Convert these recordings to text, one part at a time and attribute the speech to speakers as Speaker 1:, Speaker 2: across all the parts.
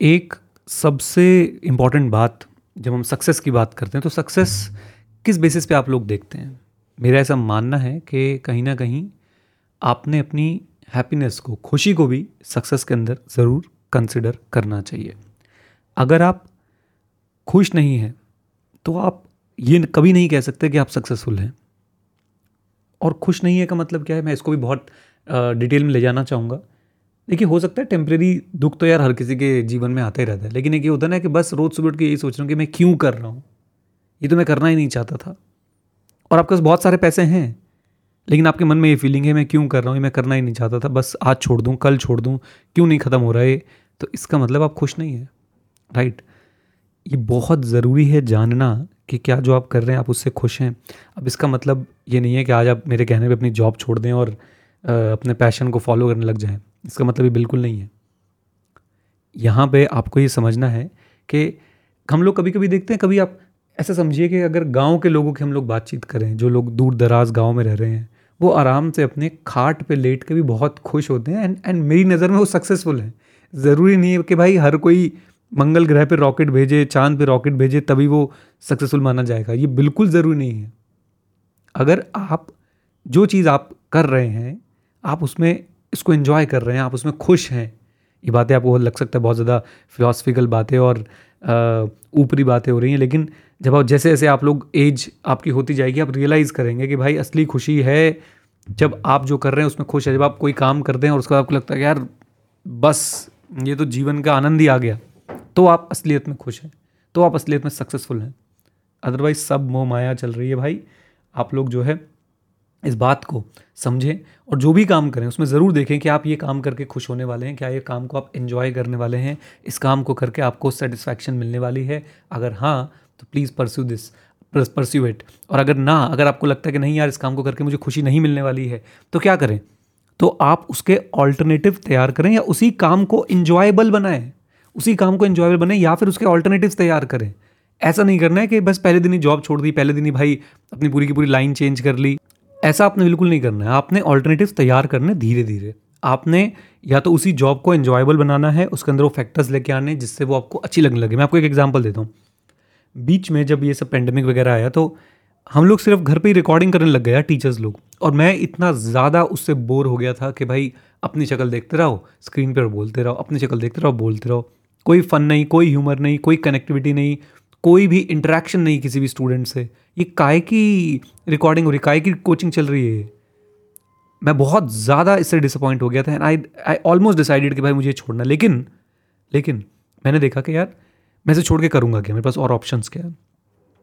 Speaker 1: एक सबसे इंपॉर्टेंट बात, जब हम सक्सेस की बात करते हैं तो सक्सेस किस बेसिस पे आप लोग देखते हैं? मेरा ऐसा मानना है कि कहीं ना कहीं आपने अपनी हैप्पीनेस को, खुशी को भी सक्सेस के अंदर ज़रूर कंसिडर करना चाहिए। अगर आप खुश नहीं हैं तो आप ये कभी नहीं कह सकते कि आप सक्सेसफुल हैं। और खुश नहीं है का मतलब क्या है? मैं इसको भी बहुत डिटेल में ले जाना चाहूँगा। देखिए, हो सकता है टेम्प्रेरी दुख तो यार हर किसी के जीवन में आता ही रहता है, लेकिन एक ये होता ना कि बस रोज़ सुबह उठ के यही सोच रहा हूँ कि मैं क्यों कर रहा हूँ? ये तो मैं करना ही नहीं चाहता था। और आपके पास बहुत सारे पैसे हैं, लेकिन आपके मन में ये फीलिंग है, मैं क्यों कर रहा हूँ? ये मैं करना ही नहीं चाहता था, बस आज छोड़ दूँ, कल छोड़ दूँ, क्यों नहीं ख़त्म हो रहा है तो इसका मतलब आप खुश नहीं है राइट ये बहुत ज़रूरी है जानना कि क्या जो आप कर रहे हैं, आप उससे खुश हैं। अब इसका मतलब ये नहीं है कि आज आप मेरे कहने पे अपनी जॉब छोड़ दें और अपने पैशन को फॉलो करने लग जाएँ। इसका मतलब ये बिल्कुल नहीं है। यहाँ पे आपको ये समझना है कि हम लोग कभी कभी देखते हैं, कभी आप ऐसा समझिए कि अगर गाँव के लोगों की हम लोग बातचीत करें, जो लोग दूर दराज गाँव में रह रहे हैं, वो आराम से अपने खाट पे लेट के भी बहुत खुश होते हैं एंड एंड मेरी नज़र में वो सक्सेसफुल हैं। ज़रूरी नहीं है कि भाई हर कोई मंगल ग्रह पे रॉकेट भेजे, चाँद पे रॉकेट भेजे, तभी वो सक्सेसफुल माना जाएगा। ये बिल्कुल ज़रूरी नहीं है। अगर आप, जो चीज़ आप कर रहे हैं, आप उसमें इसको एंजॉय कर रहे हैं, आप उसमें खुश हैं। ये बातें आपको लग सकता है, बहुत ज़्यादा फिलोसफिकल बातें और ऊपरी बातें हो रही हैं, लेकिन जब आप जैसे जैसे आप लोग एज आपकी होती जाएगी, आप रियलाइज़ करेंगे कि भाई असली खुशी है जब आप जो कर रहे हैं उसमें खुश है, जब आप कोई काम करते हैं और उसके बाद आपको लगता है यार, बस, ये तो जीवन का आनंद ही आ गया। तो आप असलियत में खुश हैं तो आप असलियत में सक्सेसफुल हैं। अदरवाइज़ सब मोह माया चल रही है भाई। आप लोग जो है इस बात को समझें और जो भी काम करें, उसमें ज़रूर देखें कि आप ये काम करके खुश होने वाले हैं, क्या ये काम को आप इन्जॉय करने वाले हैं, इस काम को करके आपको सेटिस्फैक्शन मिलने वाली है। अगर हाँ तो please pursue this pursue it और अगर ना, अगर आपको लगता है कि नहीं यार, इस काम को करके मुझे खुशी नहीं मिलने वाली है तो क्या करें? तो आप उसके ऑल्टरनेटिव तैयार करें या उसी काम को इन्जॉयबल बनाएँ। उसी काम को इन्जॉयबल बनाएँ या फिर उसके ऑल्टरनेटिव तैयार करें। ऐसा नहीं करना है कि बस पहले दिन ही जॉब छोड़ दी, पहले दिन ही भाई अपनी पूरी की पूरी लाइन चेंज कर ली। ऐसा आपने बिल्कुल नहीं करना है। आपने ऑल्टरनेटिव तैयार करने धीरे धीरे आपने या तो उसी जॉब को इन्जॉयबल बनाना है, उसके अंदर वो फैक्टर्स लेके आने जिससे वो आपको अच्छी लगने लगे। मैं आपको एक एग्ज़ाम्पल देता हूँ। बीच में जब ये सब पेंडेमिक वगैरह आया तो हम लोग सिर्फ़ घर पे ही रिकॉर्डिंग करने लग गए यार टीचर्स लोग। और मैं इतना ज़्यादा उससे बोर हो गया था कि भाई, अपनी शक्ल देखते रहो स्क्रीन पर बोलते रहो, अपनी शक्ल देखते रहो, बोलते रहो। कोई फ़न नहीं, कोई ह्यूमर नहीं, कोई कनेक्टिविटी नहीं। कोई भी इंटरेक्शन नहीं किसी भी स्टूडेंट से। ये काय की रिकॉर्डिंग हो रही काय की कोचिंग चल रही है मैं बहुत ज़्यादा इससे डिसअपॉइंट हो गया था and I I almost decided कि भाई मुझे छोड़ना लेकिन लेकिन मैंने देखा कि यार, मैं इसे छोड़ के करूँगा क्या? मेरे पास और ऑप्शन क्या है?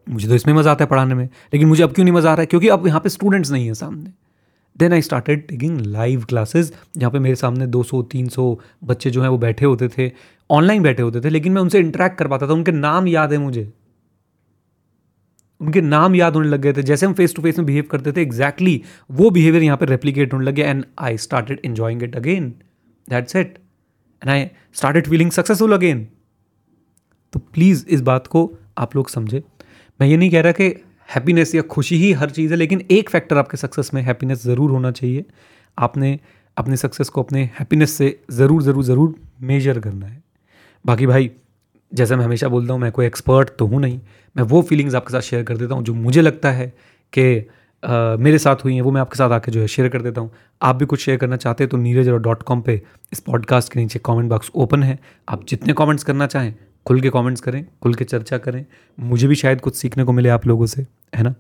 Speaker 1: मुझे तो इसमें मज़ा आता है पढ़ाने में। लेकिन मुझे अब क्यों नहीं मज़ा आ रहा है? क्योंकि अब यहाँ पे स्टूडेंट्स नहीं है सामने। Then I started taking live classes जहाँ पे मेरे सामने 200 300 बच्चे जो हैं वो बैठे होते थे। ऑनलाइन बैठे होते थे, लेकिन मैं उनसे इंटरेक्ट कर पाता था। उनके नाम याद है मुझे। उनके नाम याद होने लग गए थे। जैसे हम फेस टू फेस में बिहेव करते थे एग्जैक्टली exactly वो बिहेवियर यहाँ पे रेप्लीकेट होने लग and I started enjoying it again that's it and I started feeling successful again तो प्लीज़ इस बात को आप लोग समझे। मैं ये नहीं कह रहा कि हैप्पीनेस या खुशी ही हर चीज़ है, लेकिन एक फैक्टर आपके सक्सेस में हैप्पीनेस ज़रूर होना चाहिए। आपने अपने सक्सेस को अपने हैप्पीनेस से ज़रूर ज़रूर ज़रूर मेजर करना है। बाकी भाई, जैसे मैं हमेशा बोलता हूँ, मैं कोई एक्सपर्ट तो हूँ नहीं। मैं वो फीलिंग्स आपके साथ शेयर कर देता हूँ जो मुझे लगता है कि मेरे साथ हुई हैं, वो मैं आपके साथ आके जो है शेयर कर देता हूँ। आप भी कुछ शेयर करना चाहते हैं तो नीरज डॉट कॉम पर इस पॉडकास्ट के नीचे कॉमेंट बॉक्स ओपन है। आप जितने कॉमेंट्स करना चाहें खुल के कॉमेंट्स करें, खुल के चर्चा करें। मुझे भी शायद कुछ सीखने को मिले आप लोगों से, है ना?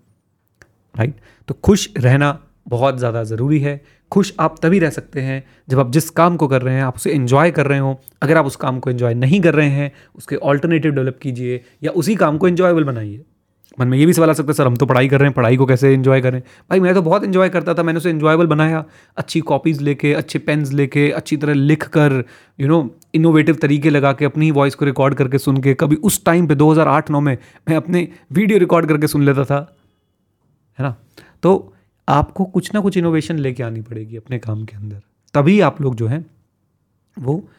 Speaker 1: राइट तो खुश रहना बहुत ज़्यादा ज़रूरी है। खुश आप तभी रह सकते हैं जब आप जिस काम को कर रहे हैं, आप उसे इन्जॉय कर रहे हो। अगर आप उस काम को इन्जॉय नहीं कर रहे हैं, उसके ऑल्टरनेटिव डेवलप कीजिए या उसी काम को इन्जॉयबल बनाइए। मन में ये भी सवाल आ सकता है, सर, हम तो पढ़ाई कर रहे हैं, पढ़ाई को कैसे इन्जॉय करें? भाई, मैं तो बहुत इन्जॉय करता था, मैंने उसे इन्जॉयबल बनाया। अच्छी कॉपीज़ लेके, अच्छे पेन्स लेके, अच्छी तरह लिख कर यू नो इनोवेटिव तरीके लगा के, अपनी वॉइस को रिकॉर्ड करके सुन के। कभी उस टाइम पे 2008-9 में, मैं अपने वीडियो रिकॉर्ड करके सुन लेता था, है ना? तो आपको कुछ ना कुछ इनोवेशन लेके आनी पड़ेगी अपने काम के अंदर। तभी आप लोग जो हैं, वो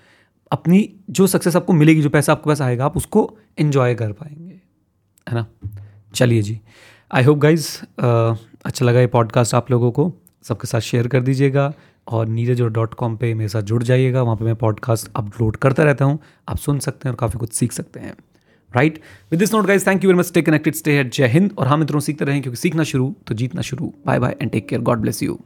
Speaker 1: अपनी जो सक्सेस आपको मिलेगी, जो पैसा आपके पास आएगा, आप उसको इन्जॉय कर पाएँगे, है ना? चलिए जी। आई होप गाइज़ अच्छा लगा ये पॉडकास्ट आप लोगों को। सबके साथ शेयर कर दीजिएगा और नीरज और डॉट कॉम पर मेरे साथ जुड़ जाइएगा। वहाँ पर मैं पॉडकास्ट अपलोड करता रहता हूँ। आप सुन सकते हैं और काफ़ी कुछ सीख सकते हैं। Right with this note guys thank you very much stay connected stay head जय हिंद और हम इतना सीखते रहें क्योंकि सीखना शुरू तो जीतना शुरू। Bye bye and take care God bless you